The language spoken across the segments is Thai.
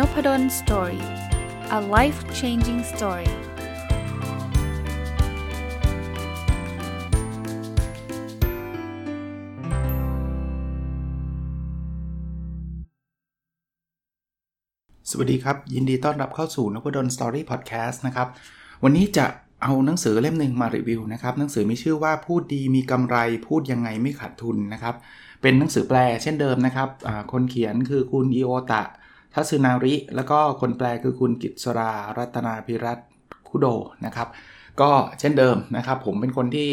Nopadol Story a life changing story สวัสดีครับ ยินดีต้อนรับเข้าสู่นพดล Story Podcast นะครับ วันนี้จะเอาหนังสือเล่มหนึ่งมารีวิวนะครับ หนังสือมีชื่อว่าพูดดีมีกำไรพูดยังไงไม่ขาดทุนนะครับ เป็นหนังสือแปลเช่นเดิมนะครับคนเขียนคือคุณอิโอตะ ทัศนาริ แล้วก็คนแปลคือคุณกิตสรารัตนาพิรัตคุโดนะครับ ก็เช่นเดิมนะครับ ผมเป็นคนที่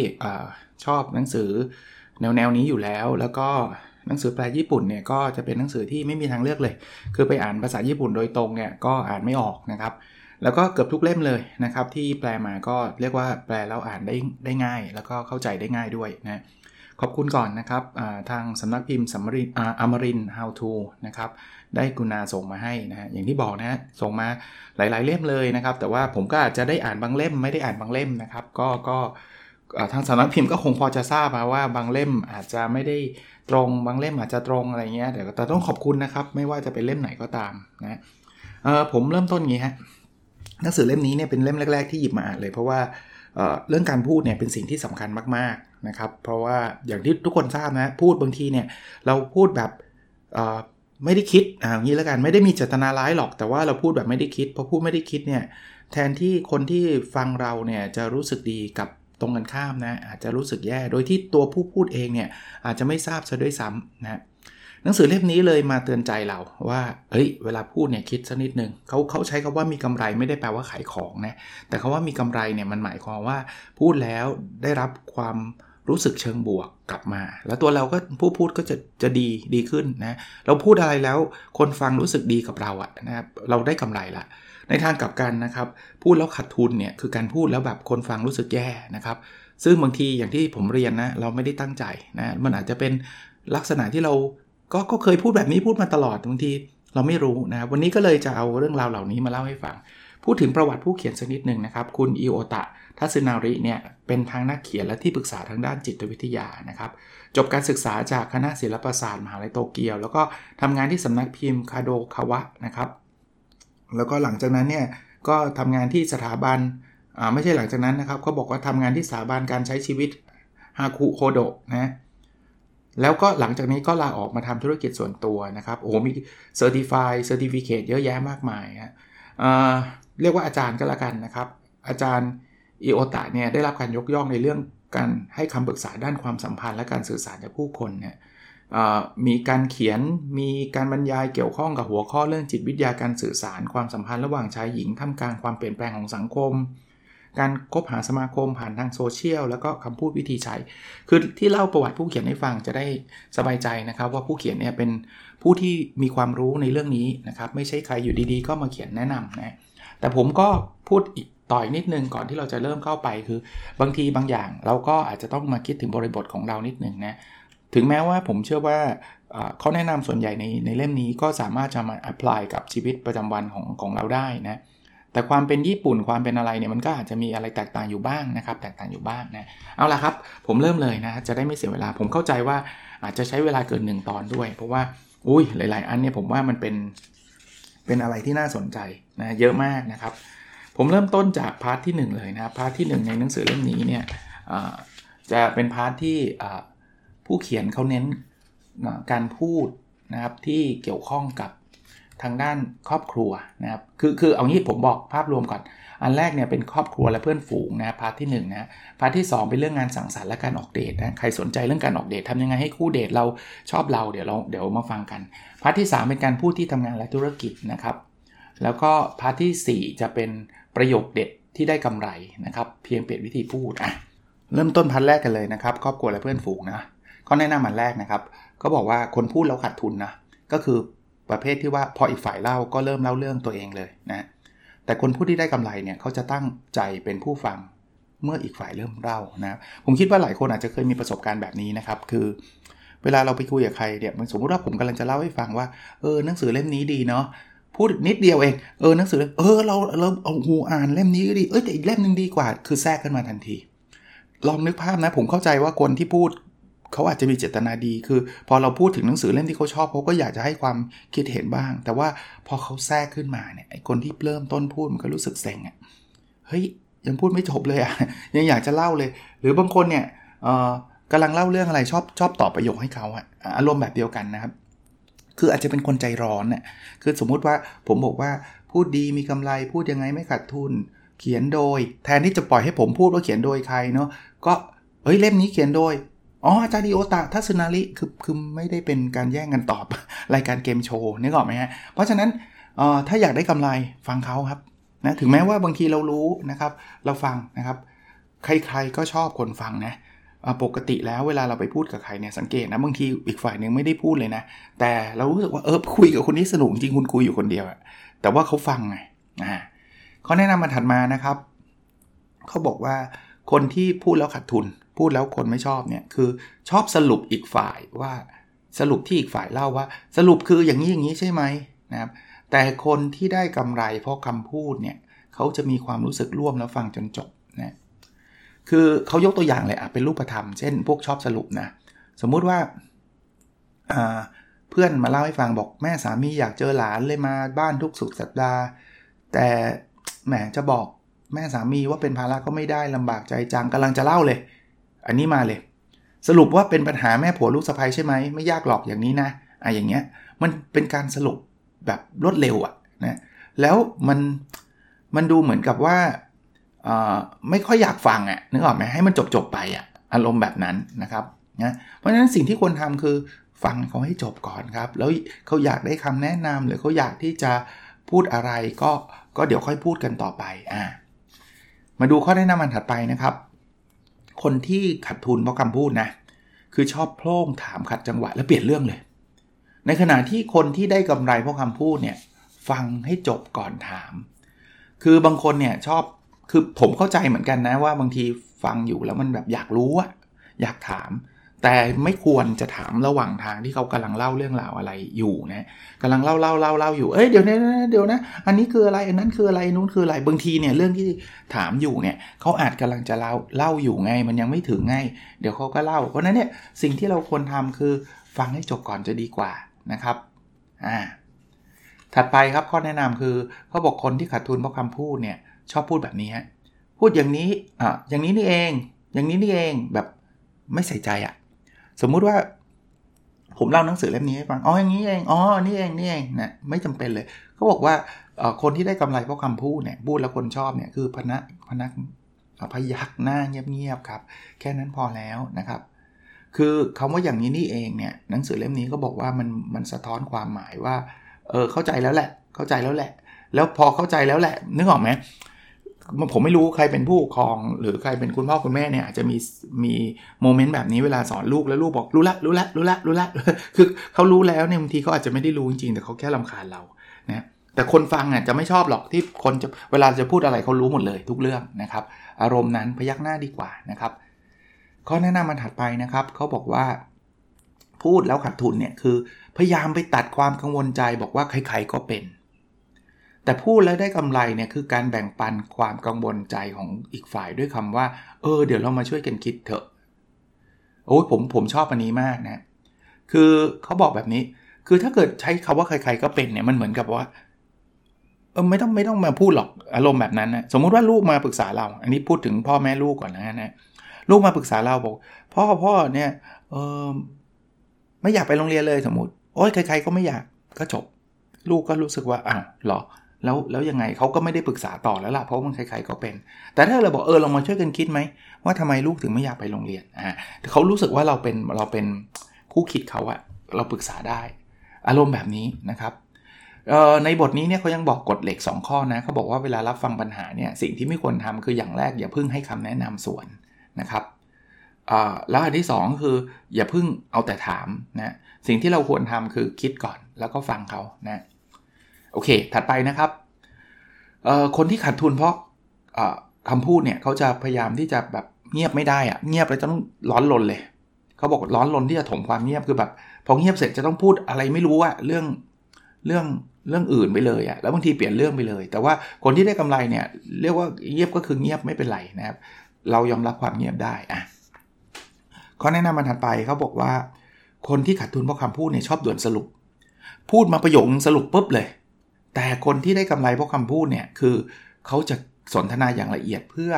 ชอบหนังสือแนวแนวนี้อยู่แล้ว แล้วก็หนังสือแปลญี่ปุ่นเนี่ยก็จะเป็นหนังสือที่ไม่มีทางเลือกเลย คือไปอ่านภาษาญี่ปุ่นโดยตรงเนี่ยก็อ่านไม่ออกนะครับ แล้วก็เกือบทุกเล่มเลยนะครับ ที่แปลมาก็เรียกว่าแปลแล้วอ่านได้ได้ง่าย แล้วก็เข้าใจได้ง่ายด้วยนะ ขอบคุณก่อนนะครับทางสำนักพิมพ์สัมรินอมริน How to นะครับได้กุณาส่งมาให้นะฮะอย่างที่บอกนะส่งมาหลาย ๆ เล่มเลยนะครับ แต่ว่าผมก็อาจจะได้อ่านบางเล่มไม่ได้อ่านบางเล่มนะครับ ก็ก็ทางสำนักพิมพ์ก็คงพอจะทราบมาว่าบางเล่มอาจจะไม่ได้ตรงบางเล่มอาจจะตรงอะไรเงี้ยแต่แต่ต้องขอบคุณนะครับ ไม่ว่าจะเป็นเล่มไหนก็ตามนะผมเริ่มต้นงี้ฮะหนังสือเล่มนี้เนี่ยเป็นเล่มแรก ๆ ที่หยิบมาอ่านเลย เพราะว่าเเรื่องการพูดเนี่ยเป็นสิ่งที่สำคัญมากๆ นะครับ เพราะว่าอย่างที่ทุกคนทราบนะพูดบางทีเนี่ยเราพูดแบบไม่ได้คิดอ่างี้แล้วกันไม่ได้มีเจตนาร้ายหรอกแต่ว่าเราพูดแบบไม่ได้คิดพอพูดไม่ได้คิดเนี่ยแทนที่คนที่ฟังเราเนี่ยจะรู้สึกดีกับตรงกันข้ามนะอาจจะรู้สึกแย่ โดยที่ตัวผู้พูดเองเนี่ยอาจจะไม่ทราบซะด้วยซ้ำนะหนังสือเล่มนี้เลยมาเตือนใจเราว่าเฮ้ย เวลาพูดเนี่ยคิดสักนิดนึงเขาเขาใช้คาว่ามีกำไรไม่ได้แปลว่าขายของนะแต่คาว่ามีกำไรเนี่ยมันหมายความว่าพูดแล้วได้รับความ รู้สึกเชิงบวกกลับมา แล้วตัวเราก็ผู้พูดก็จะจะดีดีขึ้นนะเราพูดอะไรแล้วคนฟังรู้สึกดีกับเราอะนะครับเราได้กำไรละในทางกลับกันนะครับ พูดแล้วขาดทุนเนี่ยคือการพูดแล้วแบบคนฟังรู้สึกแย่นะครับ ซึ่งบางทีอย่างที่ผมเรียนนะเราไม่ได้ตั้งใจนะมันอาจจะเป็นลักษณะที่เราก็ก็เคยพูดแบบนี้พูดมาตลอดบางทีเราไม่รู้นะวันนี้ก็เลยจะเอาเรื่องราวเหล่านี้มาเล่าให้ฟัง พูดถึงประวัติผู้เขียนสักนิดหนึ่งนะครับ คุณอิโอตะทัศนาริเนี่ยเป็นทางนักเขียนและที่ปรึกษาทางด้านจิตวิทยานะครับ จบการศึกษาจากคณะศิลปศาสตร์มหาลัยโตเกียว แล้วก็ทำงานที่สำนักพิมพ์คาโดคาวะนะครับ แล้วก็หลังจากนั้นเนี่ยก็ทำงานที่สถาบันไม่ใช่หลังจากนั้นนะครับเขาบอกว่าทำงานที่สถาบันการใช้ชีวิตฮาคุโฮโดนะแล้วก็หลังจากนี้ก็ลาออกมาทำธุรกิจส่วนตัวนะครับ โอ้โหมี certify certificate เยอะแยะมากมายฮะ เรียกว่าอาจารย์ก็แล้วกันนะครับ อาจารย์อิโอตะเนี่ยได้รับการยกย่องในเรื่องการให้คำปรึกษาด้านความสัมพันธ์และการสื่อสารกับผู้คนเนี่ยมีการเขียนมีการบรรยายเกี่ยวข้องกับหัวข้อเรื่องจิตวิทยาการสื่อสารความสัมพันธ์ระหว่างชายหญิงท่ามกลางความเปลี่ยนแปลงของสังคม การคบหาสมาคมผ่านทางโซเชียลแล้วก็คำพูดวิธีใช้ คือที่เล่าประวัติผู้เขียนให้ฟังจะได้สบายใจนะครับ ว่าผู้เขียนเนี่ยเป็นผู้ที่มีความรู้ในเรื่องนี้นะครับ ไม่ใช่ใครอยู่ดีๆ ก็มาเขียนแนะนำนะ แต่ผมก็พูดอีกหน่อยนิดนึงก่อนที่เราจะเริ่มเข้าไปคือ บางทีบางอย่างเราก็อาจจะต้องมาคิดถึงบริบทของเรานิดนึงนะถึงแม้ว่าผมเชื่อว่าเขาแนะนำส่วนใหญ่ในในเล่มนี้ก็สามารถจะมา apply กับชีวิตประจำวันของของเราได้นะแต่ความเป็นญี่ปุ่นความเป็นอะไรเนี่ยมันก็อาจจะมีอะไรแตกต่างอยู่บ้างนะครับ แตกต่างอยู่บ้างนะเอาละครับ ผมเริ่มเลยนะจะได้ไม่เสียเวลา ผมเข้าใจว่าอาจจะใช้เวลาเกิน1ตอนด้วย เพราะว่าอุ้ยหลาย ๆ อันเนี่ยผมว่ามันเป็น เป็นอะไรที่น่าสนใจนะเยอะมากนะครับ ผมเริ่มต้นจาก part ที่ 1 เลยนะ part ที่ 1 ในหนังสือเล่มนี้เนี่ยจะเป็น part ที่ผู้เขียนเขาเน้นการพูดนะครับที่เกี่ยวข้องกับ ทางด้านครอบครัวนะครับ คือคือเอางี้ผมบอกภาพรวมก่อน อันแรกเนี่ยเป็นครอบครัวและเพื่อนฝูงนะ part ที่1นะ part ที่ 2 เป็นเรื่องงานสังสรรค์และการออกเดทนะใครสนใจเรื่องการออกเดททำยังไงให้คู่เดทเราชอบเราเดี๋ยวเราเดี๋ยวมาฟังกัน part ที่ 3 เป็นการพูดที่ทำงานและธุรกิจนะครับ แล้วก็ part ที่ 4 จะเป็นประโยคเด็ดที่ได้กำไรนะครับเพียงเปลี่ยนวิธีพูดอะเริ่มต้นพันแรกกันเลยนะครับครอบครัวและเพื่อนฝูงนะก็แนะนำมันแรกนะครับ ก็บอกว่าคนพูดแล้วขาดทุนนะก็คือ ประเภทที่ว่าพออีกฝ่ายเล่าก็เริ่มเล่าเรื่องตัวเองเลยนะ แต่คนพูดที่ได้กำไรเนี่ยเขาจะตั้งใจเป็นผู้ฟังเมื่ออีกฝ่ายเริ่มเล่านะ ผมคิดว่าหลายคนอาจจะเคยมีประสบการณ์แบบนี้นะครับ คือ เวลาเราไปคุยกับใครเนี่ยสมมติว่าผมกำลังจะเล่าให้ฟังว่า เออหนังสือเล่มนี้ดีเนาะ พูดนิดเดียวเอง เออหนังสือ เออเราเราเอาหูอ่านเล่มนี้ก็ดี เอ้ยแต่อีกเล่มนึงดีกว่า คือแทรกขึ้นมาทันที ลองนึกภาพนะ ผมเข้าใจว่าคนที่พูด เขาอาจจะมีเจตนาดี คือ พอเราพูดถึงหนังสือเล่มที่เขาชอบเขาก็อยากจะให้ความคิดเห็นบ้าง แต่ว่าพอเขาแทรกขึ้นมาเนี่ยไอคนที่เริ่มต้นพูดมันก็รู้สึกเซ็งอะ่ะเฮ้ยยังพูดไม่จบเลยอะ่ะยังอยากจะเล่าเลย หรือบางคนเนี่ยกำลังเล่าเรื่องอะไรชอบชอบตอบประโยคให้เขาอะอารมณ์แบบเดียวกันนะครับ คืออาจจะเป็นคนใจร้อนเนี่ยคือสมมุติว่าผมบอกว่าพูดดีมีกำไรพูดยังไงไม่ขาดทุน เขียนโดย แทนที่จะปล่อยให้ผมพูดว่าเขียนโดยใครเนาะก็เฮ้ยเล่มนี้เขียนโดย อ๋ออาจารย์ดิโอตะทัศนาริคือคือไม่ได้เป็นการแย่งกันตอบรายการเกมโชว์นึกออกไหมฮะเพราะฉะนั้นเอ่อถ้าอยากได้กำไรฟังเขาครับนะถึงแม้ว่าบางทีเรารู้นะครับ เราฟังนะครับ ใครๆก็ชอบคนฟังนะปกติแล้วเวลาเราไปพูดกับใครเนี่ยสังเกตนะบางทีอีกฝ่ายหนึ่งไม่ได้พูดเลยนะ แต่เรารู้สึกว่าเออคุยกับคนนี้สนุกจริงคุณคุยอยู่คนเดียวอะแต่ว่าเขาฟังไงอ่าเขาแนะนำมาถัดมานะครับเขาบอกว่าคนที่พูดแล้วขาดทุน พูดแล้วคนไม่ชอบเนี่ยคือชอบสรุปอีกฝ่ายว่าสรุปที่อีกฝ่ายเล่าว่า สรุปคืออย่างนี้อย่างนี้ใช่ไหมนะครับแต่คนที่ได้กำไรเพราะคำพูดเนี่ยเขาจะมีความรู้สึกร่วมแล้วฟังจนจบนะคือเขายกตัวอย่างเลยอะเป็นรูปธรรม เช่น พวกชอบสรุปนะสมมุติว่าเพื่อนมาเล่าให้ฟังบอกแม่สามีอยากเจอหลานเลยมาบ้านทุกสุดสัปดาห์แต่แหมจะบอกแม่สามีว่าเป็นภาระก็ไม่ได้ลำบากใจจังกำลังจะเล่าเลย อันนี้มาเลย สรุปว่าเป็นปัญหาแม่ผัวลูกสะใภ้ใช่ไหมไม่ยากหรอกอย่างนี้นะอะอย่างเงี้ยมันเป็นการสรุปแบบรวดเร็วอะนะแล้วมันมันดูเหมือนกับว่าไม่ค่อยอยากฟังอะนึกออกไหมให้มันจบจบไปอะอารมณ์แบบนั้นนะครับนะเพราะฉะนั้นสิ่งที่ควรทาคือฟังเขาให้จบก่อนครับ แล้วเขาอยากได้คำแนะนำหรือเขาอยากที่จะพูดอะไรก็ก็เดี๋ยวค่อยพูดกันต่อไปอ่ามาดูข้อแนะนำอันถัดไปนะครับ คนที่ขัดทุนเพราะคำพูดนะ คือชอบโพล่งถามขัดจังหวะแล้วเปลี่ยนเรื่องเลย ในขณะที่คนที่ได้กำไรเพราะคำพูดเนี่ยฟังให้จบก่อนถาม คือบางคนเนี่ยชอบ คือผมเข้าใจเหมือนกันนะว่าบางทีฟังอยู่แล้วมันแบบอยากรู้อะอยากถาม แต่ไม่ควรจะถามระหว่างทางที่เขากำลังเล่าเรื่องราวอะไรอยู่นะกำลังเล่าเล่าเล่าเล่าอยู่เอ้ยเดี๋ยวนะเดี๋ยวนะ อันนี้คืออะไรอันนั้นคืออะไรนู้นคืออะไรบางทีเนี่ยเรื่องที่ถามอยู่เนี่ยเขาอาจกำลังจะเล่าเล่าอยู่ไง มันยังไม่ถึงไง เดี๋ยวเขาก็เล่าเพราะนั้นเนี่ยสิ่งที่เราควรทำคือฟังให้จบก่อนจะดีกว่านะครับอ่าถัดไปครับข้อแนะนำคือเขาบอกคนที่ขาดทุนเพราะคำพูดเนี่ยชอบพูดแบบนี้ฮะพูดอย่างนี้อะอย่างนี้นี่เอง อย่างนี้นี่เองแบบไม่ใส่ใจอะ่ะ สมมุติว่า ผมเล่าหนังสือเล่มนี้ให้ฟัง อ๋ออย่างนี้เอง อ๋อ นี่เอง นี่เองนะไม่จำเป็นเลย เขาบอกว่าคนที่ได้กำไรเพราะคำพูดเนี่ย พูดแล้วคนชอบเนี่ยคือพนักพนักพยักหน้าเงียบๆครับ แค่นั้นพอแล้วนะครับ คือคำว่าอย่างนี้นี่เองเนี่ย หนังสือเล่มนี้ก็บอกว่ามันมันสะท้อนความหมายว่า เออเข้าใจแล้วแหละ เข้าใจแล้วแหละ แล้วพอเข้าใจแล้วแหละ นึกออกไหม ผมไม่รู้ใครเป็นผู้ปกครอง หรือใครเป็นคุณพ่อคุณแม่เนี่ยอาจจะมีมีโมเมนต์แบบนี้เวลาสอนลูกแล้วลูกบอกรู้ละรู้ละรู้ละรู้ละคือเขารู้แล้วเนี่ยบางทีเขาอาจจะไม่ได้รู้จริงๆแต่เขาแค่ลาคาญเรานะแต่คนฟังอะจะไม่ชอบหรอกที่คนจะเวลาจะพูดอะไรเขารู้หมดเลยทุกเรื่องนะครับ อารมณ์นั้นพยักหน้าดีกว่านะครับข้อแนะนำมันถัดไปนะครับเขาบอกว่า พูดแล้วขาดทุนเนี่ยคือพยายามไปตัดความกังวลใจบอกว่าใครๆก็เป็น แต่พูดแล้วได้กำไรเนี่ยคือการแบ่งปันความกังวลใจของอีกฝ่ายด้วยคำว่า เออ เดี๋ยวเรามาช่วยกันคิดเถอะ โอ้ยผมผมชอบอันนี้มากนะ คือเขาบอกแบบนี้ คือถ้าเกิดใช้คาว่าใคร ๆ ก็เป็นเนี่ยมันเหมือนกับว่าเออไม่ต้องไม่ต้องมาพูดหรอกอารมณ์แบบนั้นนะสมมุติว่าลูกมาปรึกษาเรา อันนี้พูดถึงพ่อแม่ลูกก่อนนะนะลูกมาปรึกษาเราบอก พ่อพ่อเนี่ยเออไม่อยากไปโรงเรียนเลยสมมติโอ้ยใครๆก็ไม่อยากก็จบ ลูกก็รู้สึกว่าอ้าวหรอ แล้วแล้วยังไงเขาก็ไม่ได้ปรึกษาต่อแล้วล่ะเพราะมันใครๆก็เป็น แต่ถ้าเราบอกเออเรามาช่วยกันคิดไหมว่าทำไมลูกถึงไม่อยากไปโรงเรียนอ่าเขารู้สึกว่าเราเป็นเราเป็นคู่คิดเขาอะเราปรึกษาได้ อารมณ์แบบนี้นะครับในบทนี้เนี่ยเขายังบอกกฎเหล็ก 2 ข้อนะเขาบอกว่าเวลารับฟังปัญหาเนี่ยสิ่งที่ไม่ควรทำคืออย่างแรก อย่าพึ่งให้คำแนะนำส่วนนะครับแล้วอันที่ 2 คืออย่าพึ่งเอาแต่ถามนะสิ่งที่เราควรทำคือคิดก่อนแล้วก็ฟังเขานะ โอเค ถัดไปนะครับคนที่ขาดทุนเพราะคำพูดเนี่ยเขาจะพยายามที่จะแบบเงียบไม่ได้อะเงียบแล้วจะต้องร้อนลนเลยเขาบอกร้อนลนที่จะถมความเงียบคือแบบพอเงียบเสร็จจะต้องพูดอะไรไม่รู้อะเรื่องเรื่องเรื่องอื่นไปเลยอะแล้วบางทีเปลี่ยนเรื่องไปเลย แต่ว่าคนที่ได้กำไรเนี่ยเรียกว่าเงียบก็คือเงียบไม่เป็นไรนะครับ เรายอมรับความเงียบได้อะข้อแนะนำบรรทัดไปเขาบอกว่า คนที่ขาดทุนเพราะคำพูดเนี่ยชอบด่วนสรุป พูดมาประโยคนึงสรุปปุ๊บเลย แต่คนที่ได้กำไรเพราะคำพูดเนี่ยคือเขาจะสนทนาอย่างละเอียดเพื่อ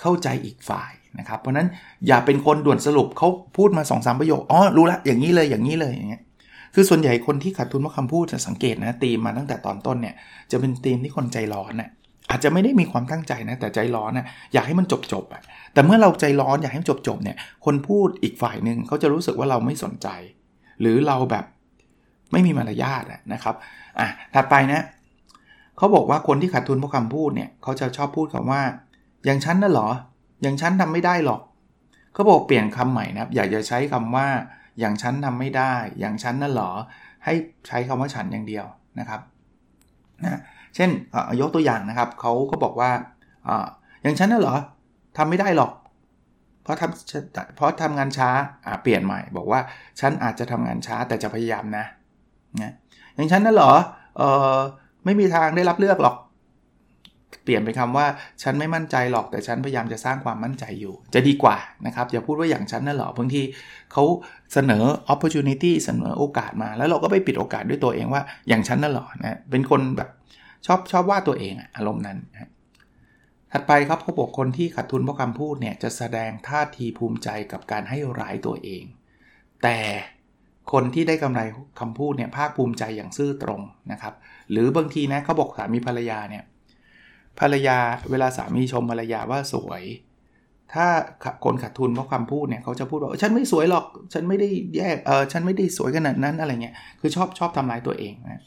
เข้าใจอีกฝ่ายนะครับ เพราะนั้นอย่าเป็นคนด่วนสรุปเขาพูดมา2อสประโยคอ๋อรู้ละอย่างนี้เลยอย่างนี้เลยอย่างเงี้ยคือส่วนใหญ่คนที่ขาดทุนเพราะคำพูดจะสังเกตนะตีมมาตั้งแต่ตอนต้นเนี่ยจะเป็นตีมที่คนใจร้อนนะ่ะอาจจะไม่ได้มีความตั้งใจนะแต่ใจร้อนนะอยากให้มันจบจบอะแต่เมื่อเราใจร้อนอยากให้มันจบจบเนี่ยคนพูดอีกฝ่ายหนึ่งเขาจะรู้สึกว่าเราไม่สนใจ หรือเราแบบไม่มีมารยาทนะครับ อะถัดไปนะเขาบอกว่าคนที่ขาดทุนเพราะคำพูดเนี่ยเขาจะชอบพูดคำว่า อย่างฉันน่ะหรอ อย่างฉันทาไม่ได้หรอกเขาบอกเปลี่ยนคำใหม่นะอย่ากจะใช้คำว่า อย่างฉันทาไม่ได้ อย่างฉันน่ะหรอ ให้ใช้คำว่าฉันอย่างเดียวนะครับนะเช่นยกตัวอย่างนะครับเขาก็บอกว่าออย่างฉันน่ะหรอทำไม่ได้หรอก เพราะทำเพราะทำงานช้าเปลี่ยนใหม่ บอกว่าฉันอาจจะทำงานช้าแต่จะพยายามนะนะ อย่างฉันน่ะหรอเออไม่มีทางได้รับเลือกหรอก เปลี่ยนเป็นคำว่าฉันไม่มั่นใจหรอกแต่ฉันพยายามจะสร้างความมั่นใจอยู่ จะดีกว่านะครับอย่าพูดว่าอย่างฉันนั่นหรอบางทีเขาเสนอ opportunity เสนอโอกาสมา แล้วเราก็ไปปิดโอกาสด้วยตัวเองว่าอย่างฉันนั่นหรอนะเป็นคนแบบชอบชอบว่าตัวเองอารมณ์นั้นนะถัดไปครับเขาบอกคนที่ขาดทุนเพราะคำพูดเนี่ยจะแสดงท่าทีภูมิใจกับการให้ร้ายตัวเอง แต่ คนที่ได้กำไรคำพูดเนี่ยภาคภูมิใจอย่างซื่อตรงนะครับ หรือบางทีนะเขาบอกสามีภรรยาเนี่ยภรรยาเวลาสามีชมภรรยาว่าสวย ถ้าคนขาดทุนเพราะคำพูดเนี่ยเขาจะพูดว่าฉันไม่สวยหรอกฉันไม่ได้แยกเออฉันไม่ได้สวยขนาดนั้นอะไรเงี้ยคือชอบชอบทำลายตัวเองนะ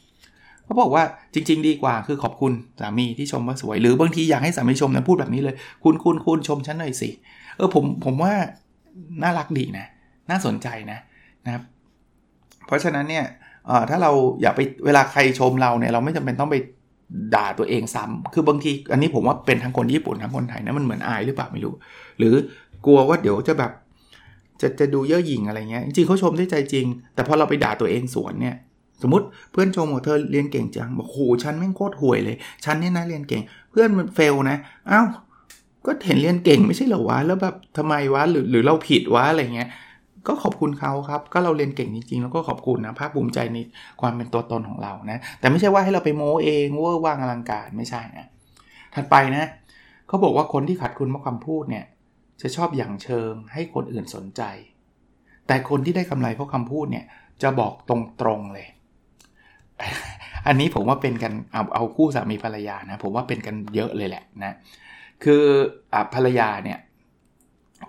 เขาบอกว่าจริง ๆ ดีกว่าคือขอบคุณสามีที่ชมว่าสวย หรือบางทีอยากให้สามีชมนะพูดแบบนี้เลย คุณคุณคุณชมฉันหน่อยสิเออผมผมว่าน่ารักดีนะ น่าสนใจนะนะครับ เพราะฉะนั้นเนี่ยถ้าเราอย่าไปเวลาใครชมเราเนี่ยเราไม่จำเป็นต้องไปด่าตัวเองซ้ำคือบางทีอันนี้ผมว่าเป็นทั้งคนญี่ปุ่นทั้งคนไทยนะมันเหมือนอายหรือเปล่าไม่รู้ หรือกลัวว่าเดี๋ยวจะแบบจะจะดูเย่อหยิ่งอะไรเงี้ยจริงเขาชมด้วยใจจริง แต่พอเราไปด่าตัวเองสวนเนี่ยสมมติเพื่อนชมว่าเธอเรียนเก่งจังบอกโหฉันแม่งโคตรห่วยเลยฉันเนี่ยนะเรียนเก่ง เพื่อนมันเฟลนะอ้าวก็เห็นเรียนเก่งไม่ใช่เหรอวะแล้วแบบทำไมวะหรือหรือเราผิดวะอะไรเงี้ย ก็ขอบคุณเขาครับ ก็เราเรียนเก่งจริงๆ แล้วก็ขอบคุณนะภาคภูมิใจในความเป็นตัวตนของเรานะ แต่ไม่ใช่ว่าให้เราไปโม้เองเวอร์ว่างอลังการไม่ใช่นะถัดไปนะเขาบอกว่าคนที่ขัดคุณเพราะคำพูดเนี่ยจะชอบอย่างเชิงให้คนอื่นสนใจ แต่คนที่ได้กำไรเพราะคำพูดเนี่ยจะบอกตรงๆเลย อันนี้ผมว่าเป็นกันเอาเอาคู่สามีภรรยานะผมว่าเป็นกันเยอะเลยแหละนะคืออภรรยาเนี่ย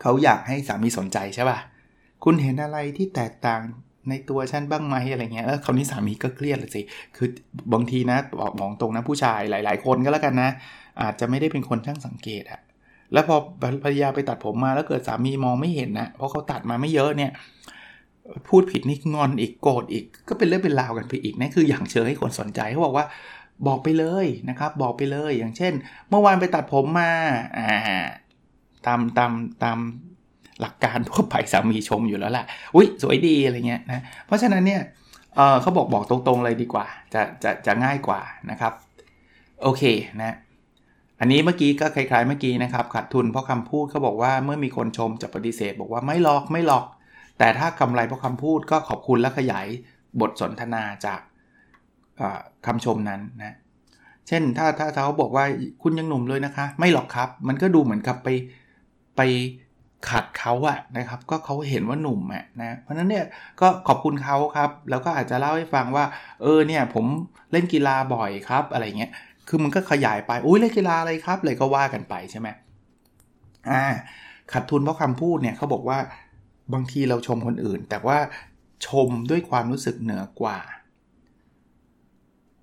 เขาอยากให้สามีสนใจใช่ป่ะ คุณเห็นอะไรที่แตกต่างในตัวฉันบ้างไหมอะไรเงี้ยเออคราวนี้สามีก็เครียดเลยสิ คือบางทีนะบอกมองตรงนะผู้ชายหลาย ๆ คนก็แล้วกันนะ อาจจะไม่ได้เป็นคนช่างสังเกตอะแล้วพอภรรยาไปตัดผมมาแล้วเกิดสามีมองไม่เห็นนะเพราะเขาตัดมาไม่เยอะเนี่ย พูดผิดนี่งอนอีกโกรธอีก ก็เป็นเรื่องเป็นราวกันไปอีกนั่นคืออย่างเชิงให้คนสนใจเขาบอกว่าบอกไปเลยนะครับ บอกไปเลยอย่างเช่น เมื่อวานไปตัดผมมาอ่าตามตามตาม หลักการทั่วไปสามีชมอยู่แล้วแหละอุ้ยสวยดีอะไรเงี้ยนะ เพราะฉะนั้นเนี่ยเเขาบอกบอกตรงๆเลยดีกว่า จะจะจะง่ายกว่านะครับ โอเคนะ อันนี้เมื่อกี้ก็คล้ายๆเมื่อกี้นะครับขาดทุนเพราะคำพูดเขาบอกว่าเมื่อมีคนชมจะปฏิเสธ บอกว่าไม่หลอกไม่หลอก แต่ถ้ากำไรเพราะคำพูดก็ขอบคุณและขยายบทสนทนาจากคำชมนั้นนะเช่นถ้าถ้าเขาบอกว่าคุณยังหนุ่มเลยนะคะ ไม่หรอกครับ มันก็ดูเหมือนกับไปไป ขัดเขาอะนะครับ ก็เขาเห็นว่าหนุ่มอะนะเพราะนั้นเนี่ยก็ขอบคุณเขาครับ แล้วก็อาจจะเล่าให้ฟังว่า เออเนี่ยผมเล่นกีฬาบ่อยครับอะไรเงี้ยคือมันก็ขยายไปอุ้ยเล่นกีฬาอะไรครับเลยก็ว่ากันไปใช่ไหมอ่าขาดทุนเพราะคำพูดเนี่ยเขาบอกว่าบางทีเราชมคนอื่น แต่ว่าชมด้วยความรู้สึกเหนือกว่า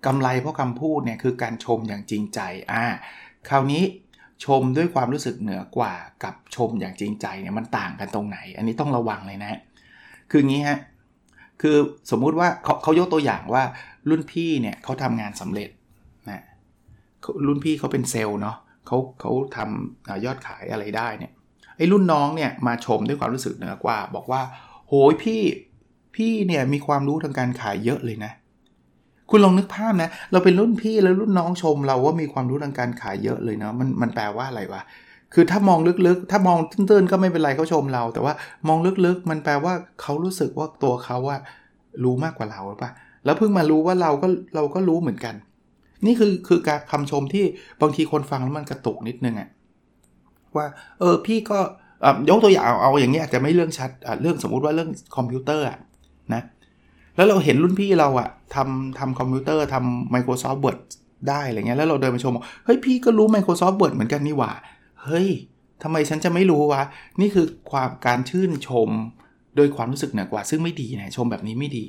กำไรเพราะคำพูดเนี่ยคือการชมอย่างจริงใจอ่าคราวนี้ ชมด้วยความรู้สึกเหนือกว่ากับชมอย่างจริงใจเนี่ยมันต่างกันตรงไหน อันนี้ต้องระวังเลยนะคืองี้ฮะคือสมมุติว่าเขาเขายกตัวอย่างว่ารุ่นพี่เนี่ยเขาทำงานสำเร็จนะรุ่นพี่เขาเป็นเซลล์เนาะเขาเขาทำยอดขายอะไรได้เนี่ยไอ้รุ่นน้องเนี่ยมาชมด้วยความรู้สึกเหนือกว่า บอกว่า โหยพี่พี่เนี่ยมีความรู้ทางการขายเยอะเลยนะ คุณลองนึกภาพนะ เราเป็นรุ่นพี่แล้วรุ่นน้องชม เราว่ามีความรู้ทางการขายเยอะเลยเนาะมันมันแปลว่าอะไรวะคือถ้ามองลึกๆ ถ้ามองตื้นๆ ก็ไม่เป็นไรเขาชมเรา แต่ว่ามองลึกๆ มันแปลว่าเขารู้สึกว่าตัวเขาว่ารู้มากกว่าเราหรือเปล่าแล้วเพิ่งมารู้ว่าเราก็เราก็รู้เหมือนกัน นี่คือคือการคำชมที่บางทีคนฟังแล้วมันกระตุกนิดนึงอะว่าเออพี่ก็ยกตัวอย่างเอาอย่างนี้อาจจะไม่เรื่องชัดเรื่องสมมุติว่าเรื่องคอมพิวเตอร์อะนะ แล้วเราเห็นรุ่นพี่เราอะทำทำคอมพิวเตอร์ทำ Microsoft Word ได้อะไรเงี้ยแล้วเราเดินไปชมเฮ้ยพี่ก็รู้ Microsoft Word เหมือนกันนี่หว่า เฮ้ยทำไมฉันจะไม่รู้วะ นี่คือความการชื่นชมโดยความรู้สึกเหนือกว่าซึ่งไม่ดีนะชมแบบนี้ไม่ดี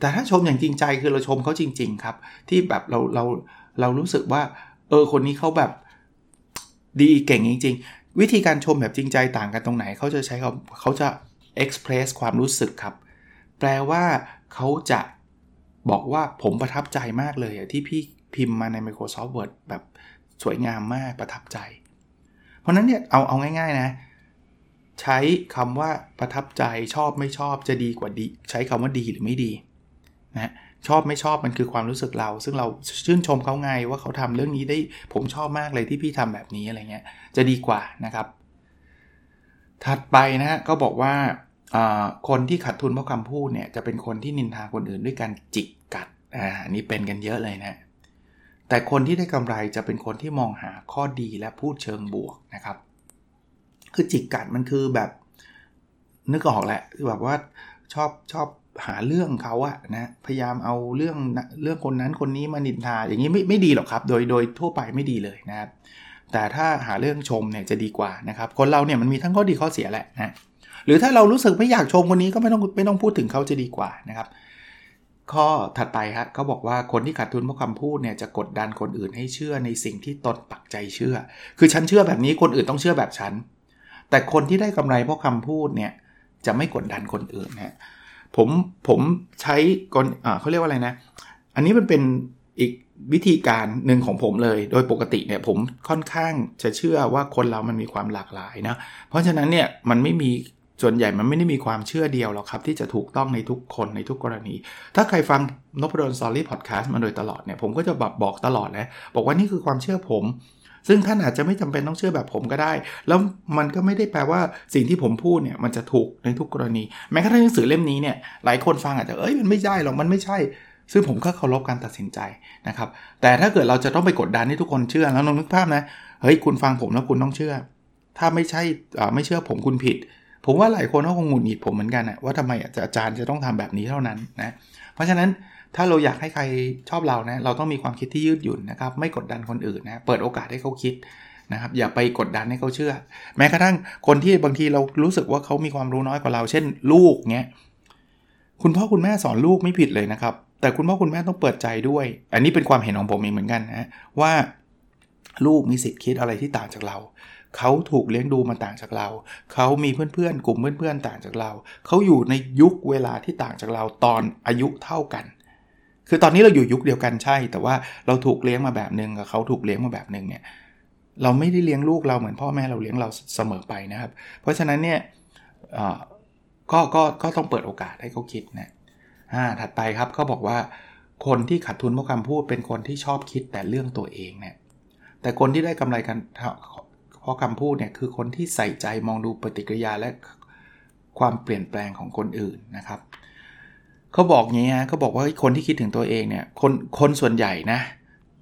แต่ถ้าชมอย่างจริงใจคือเราชมเขาจริง ๆ ครับ ที่แบบเราเราเรารู้สึกว่า เออคนนี้เขาแบบดีเก่งจริง ๆ วิธีการชมแบบจริงใจต่างกันตรงไหนเขาจะใช้เขาเขาจะ express ความรู้สึกครับ แปลว่า เขาจะบอกว่าผมประทับใจมากเลยที่พี่พิมพ์มาใน Microsoft Word แบบสวยงามมากประทับใจ เพราะนั้นเนี่ยเอาเอาง่ายๆนะ ใช้คำว่าประทับใจชอบไม่ชอบจะดีกว่าดี ใช้คำว่าดีหรือไม่ดีนะชอบไม่ชอบมันคือความรู้สึกเรา ซึ่งเราชื่นชมเขาไงว่าเขาทำเรื่องนี้ได้ผมชอบมากเลยที่พี่ทำแบบนี้อะไรเงี้ยจะดีกว่านะครับ ถัดไปนะฮะก็บอกว่า คนที่ขาดทุนเพราะคำพูดเนี่ยจะเป็นคนที่นินทาคนอื่นด้วยการจิกกัดอ่านี่เป็นกันเยอะเลยนะแต่คนที่ได้กำไรจะเป็นคนที่มองหาข้อดีและพูดเชิงบวกนะครับ คือจิกกัดมันคือแบบ นึกออกแหละคือแบบว่าชอบชอบหาเรื่องเขาอะนะพยายามเอาเรื่องเรื่องคนนั้นคนนี้มานินทา อย่างนี้ไม่ไม่ดีหรอกครับ โดยโดยทั่วไปไม่ดีเลยนะครับแต่ถ้าหาเรื่องชมเนี่ยจะดีกว่านะครับ คนเราเนี่ยมันมีทั้งข้อดีข้อเสียแหละนะ หรือถ้าเรารู้สึกไม่อยากชมคนนี้ก็ไม่ต้องไม่ต้องพูดถึงเขาจะดีกว่านะครับ ข้อถัดไปฮะเขาบอกว่าคนที่ขาดทุนเพราะคำพูดเนี่ยจะกดดันคนอื่นให้เชื่อในสิ่งที่ตนปักใจเชื่อ คือฉันเชื่อแบบนี้คนอื่นต้องเชื่อแบบฉัน แต่คนที่ได้กำไรเพราะคำพูดเนี่ยจะไม่กดดันคนอื่นนะผมผมใช้กลอ่าเขาเรียกว่าอะไรนะ อันนี้มันเป็นอีกวิธีการหนึ่งของผมเลย โดยปกติเนี่ยผมค่อนข้างจะเชื่อว่าคนเรามันมีความหลากหลายนะ เพราะฉะนั้นเนี่ยมันไม่มี ส่วนใหญ่มันไม่ได้มีความเชื่อเดียวหรอกครับ ที่จะถูกต้องในทุกคนในทุกกรณี ถ้าใครฟังนพดลสอรี่พอดแคสต์มาโดยตลอดเนี่ยผมก็จะบอกบอกตลอดเลยบอกว่านี่คือความเชื่อผม ซึ่งท่านอาจจะไม่จำเป็นต้องเชื่อแบบผมก็ได้ แล้วมันก็ไม่ได้แปลว่าสิ่งที่ผมพูดเนี่ยมันจะถูกในทุกกรณี แม้กระทั่งหนังสือเล่มนี้เนี่ยหลายคนฟังอาจจะเอ้ยมันไม่ใช่หรอกมันไม่ใช่ ซึ่งผมก็เคารพการตัดสินใจนะครับแต่ถ้าเกิดเราจะต้องไปกดดันให้ทุกคนเชื่อแล้วลองนึกภาพนะเฮ้ยคุณฟังผมแล้วคุณต้องเชื่อ ถ้าไม่ใช่ไม่เชื่อผมคุณผิด ผมว่าหลายคนก็คงหงุดหงิดผมเหมือนกันนะว่าทำไมอาจารย์จะต้องทำแบบนี้เท่านั้นนะ เพราะฉะนั้นถ้าเราอยากให้ใครชอบเรานะ เราต้องมีความคิดที่ยืดหยุ่นนะครับ ไม่กดดันคนอื่นนะ เปิดโอกาสให้เขาคิดนะครับ อย่าไปกดดันให้เขาเชื่อ แม้กระทั่งคนที่บางทีเรารู้สึกว่าเขามีความรู้น้อยกว่าเรา เช่น ลูกเงี้ย คุณพ่อคุณแม่สอนลูกไม่ผิดเลยนะครับ แต่คุณพ่อคุณแม่ต้องเปิดใจด้วย อันนี้เป็นความเห็นของผมเองเหมือนกันนะว่าลูกมีสิทธิ์คิดอะไรที่ต่างจากเรา เขาถูกเลี้ยงดูมาต่างจากเรา เขามีเพื่อนๆ กลุ่มเพื่อนๆ ต่างจากเรา เขาอยู่ในยุคเวลาที่ต่างจากเราตอนอายุเท่ากัน คือตอนนี้เราอยู่ยุคเดียวกันใช่ แต่ว่าเราถูกเลี้ยงมาแบบหนึ่งกับเขาถูกเลี้ยงมาแบบหนึ่งเนี่ย เราไม่ได้เลี้ยงลูกเราเหมือนพ่อแม่เราเลี้ยงเราเสมอไปนะครับ เพราะฉะนั้นเนี่ยก็ก็ก็ต้องเปิดโอกาสให้เขาคิดนะอ่าถัดไปครับเขาบอกว่า คนที่ขาดทุนเพราะคำพูดเป็นคนที่ชอบคิดแต่เรื่องตัวเองเนี่ยแต่คนที่ได้กำไรกัน เพราะคำพูดเนี่ยคือคนที่ใส่ใจมองดูปฏิกิริยาและความเปลี่ยนแปลงของคนอื่นนะครับเขาบอกงี้ฮะเขาบอกว่าคนที่คิดถึงตัวเองเนี่ยคนคนส่วนใหญ่นะ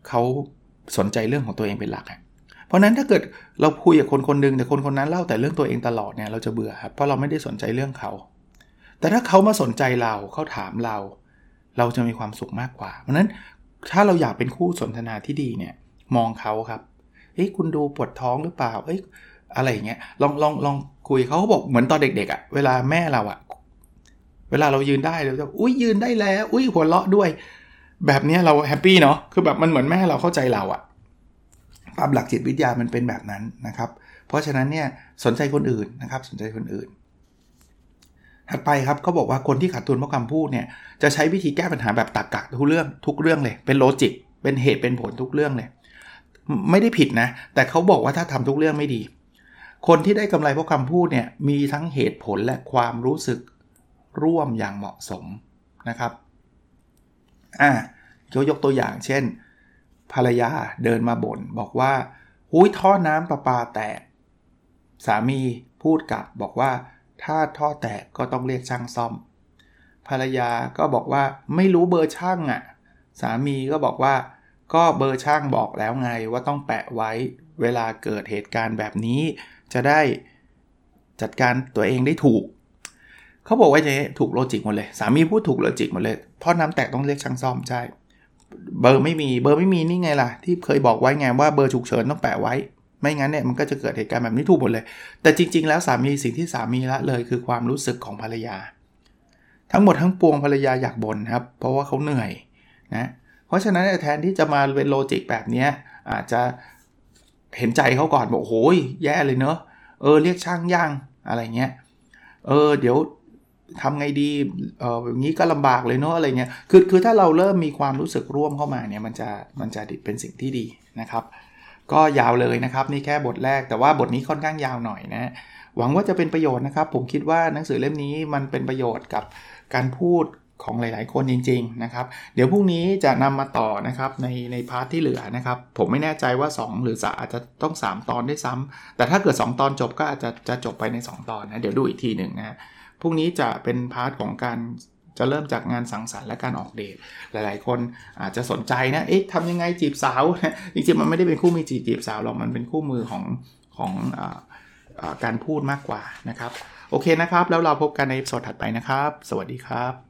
เขาสนใจเรื่องของตัวเองเป็นหลักเพราะนั้นถ้าเกิดเราคุยกับคนคนหนึ่งแต่คนคนนั้นเล่าแต่เรื่องตัวเองตลอดเนี่ยเราจะเบื่อครับเพราะเราไม่ได้สนใจเรื่องเขา แต่ถ้าเขามาสนใจเราเขาถามเรา เราจะมีความสุขมากกว่า เพราะนั้นถ้าเราอยากเป็นคู่สนทนาที่ดีเนี่ยมองเขาครับ เฮ้ยคุณดูปวดท้องหรือเปล่า เอ้ยอะไรอย่างเงี้ย ลองลองลองคุยเขาบอกเหมือนตอนเด็กๆอะ่ะ เวลาแม่เราอะ่ะ เวลาเรายืนได้เราจะอุ้ยยืนได้แล้ว อุ้ยหัวเราะด้วย แบบนี้เราแฮปปี้เนาะ คือแบบมันเหมือนแม่เราเข้าใจเราอะ่ะตามหลักจิตวิทยามันเป็นแบบนั้นนะครับ เพราะฉะนั้นเนี่ยสนใจคนอื่นนะครับ สนใจคนอื่น ถัดไปครับเขาบอกว่าคนที่ขาดทุนเพราะคำพูดเนี่ย จะใช้วิธีแก้ปัญหาแบบตักกะทุกเรื่องทุกเรื่องเลย เป็นโลจิก เป็นเหตุเป็นผลทุกเรื่องเลย ไม่ได้ผิดนะ แต่เขาบอกว่าถ้าทำทุกเรื่องไม่ดี คนที่ได้กำไรเพราะคำพูดเนี่ยมีทั้งเหตุผลและความรู้สึกร่วมอย่างเหมาะสมนะครับอ่าเขายกตัวอย่างเช่น ภรรยาเดินมาบน่นบอกว่าหุยท่อน้ำประปาแตก สามีพูดกลับบอกว่าถ้าท่อแตกก็ต้องเรียกช่างซ่อม ภรรยาก็บอกว่าไม่รู้เบอร์ช่างอะ่ะ สามีก็บอกว่า ก็เบอร์ช่างบอกแล้วไงว่าต้องแปะไว้เวลาเกิดเหตุการณ์แบบนี้ จะได้จัดการตัวเองได้ถูก เขาบอกว่าจะถูก logic หมดเลย สามีพูดถูก logic หมดเลยท่อน้ำแตกต้องเรียกช่างซ่อมใช่ เบอร์ไม่มีเบอร์ไม่มีนี่ไงล่ะ ที่เคยบอกไว้ไงว่าเบอร์ฉุกเฉินต้องแปะไว้ ไม่งั้นเนี่ยมันก็จะเกิดเหตุการณ์แบบนี้ถูกหมดเลย แต่จริง ๆ แล้วสามีสิ่งที่สามีละเลยคือความรู้สึกของภรรยา ทั้งหมดทั้งปวงภรรยาอยากบ่นครับ เพราะว่าเขาเหนื่อยนะเพราะฉะนั้นแทนที่จะมาเป็นโลจิกแบบนี้อาจจะเห็นใจเขาก่อนบอกโอ้ยแย่เลยเนอะเออเรียกช่างย่างอะไรเงี้ยเออเดี๋ยวทำไงดีเออแบบนี้ก็ลำบากเลยเนอะอะไรเงี้ยคือคือถ้าเราเริ่มมีความรู้สึกร่วมเข้ามาเนี่ยมันจะมันจะเป็นสิ่งที่ดีนะครับ ก็ยาวเลยนะครับนี่แค่บทแรกแต่ว่าบทนี้ค่อนข้างยาวหน่อยนะหวังว่าจะเป็นประโยชน์นะครับ ผมคิดว่าหนังสือเล่มนี้มันเป็นประโยชน์กับการพูด ของหลาย ๆ คนจริง ๆ นะครับ เดี๋ยวพรุ่งนี้จะนำมาต่อนะครับในใน part ที่เหลือนะครับ ผมไม่แน่ใจว่า 2 หรือสอาจจะต้อง 3 ตอนได้ซ้ำแต่ถ้าเกิด 2 ตอนจบก็อาจจะจะจบไปใน 2 ตอนนะ เดี๋ยวดูอีกทีหนึ่งนะพรุ่งนี้จะเป็น part ของการจะเริ่มจากงานสังสรรค์และการออกเดท หลาย ๆ คนอาจจะสนใจนะ เอ๊ะทำยังไงจีบสาว จริง ๆ มันไม่ได้เป็นคู่มีจีบจีบสาวหรอก มันเป็นคู่มือของของอการพูดมากกว่านะครับ โอเคนะครับ แล้วเราพบกันในสดถัดไปนะครับ สวัสดีครับ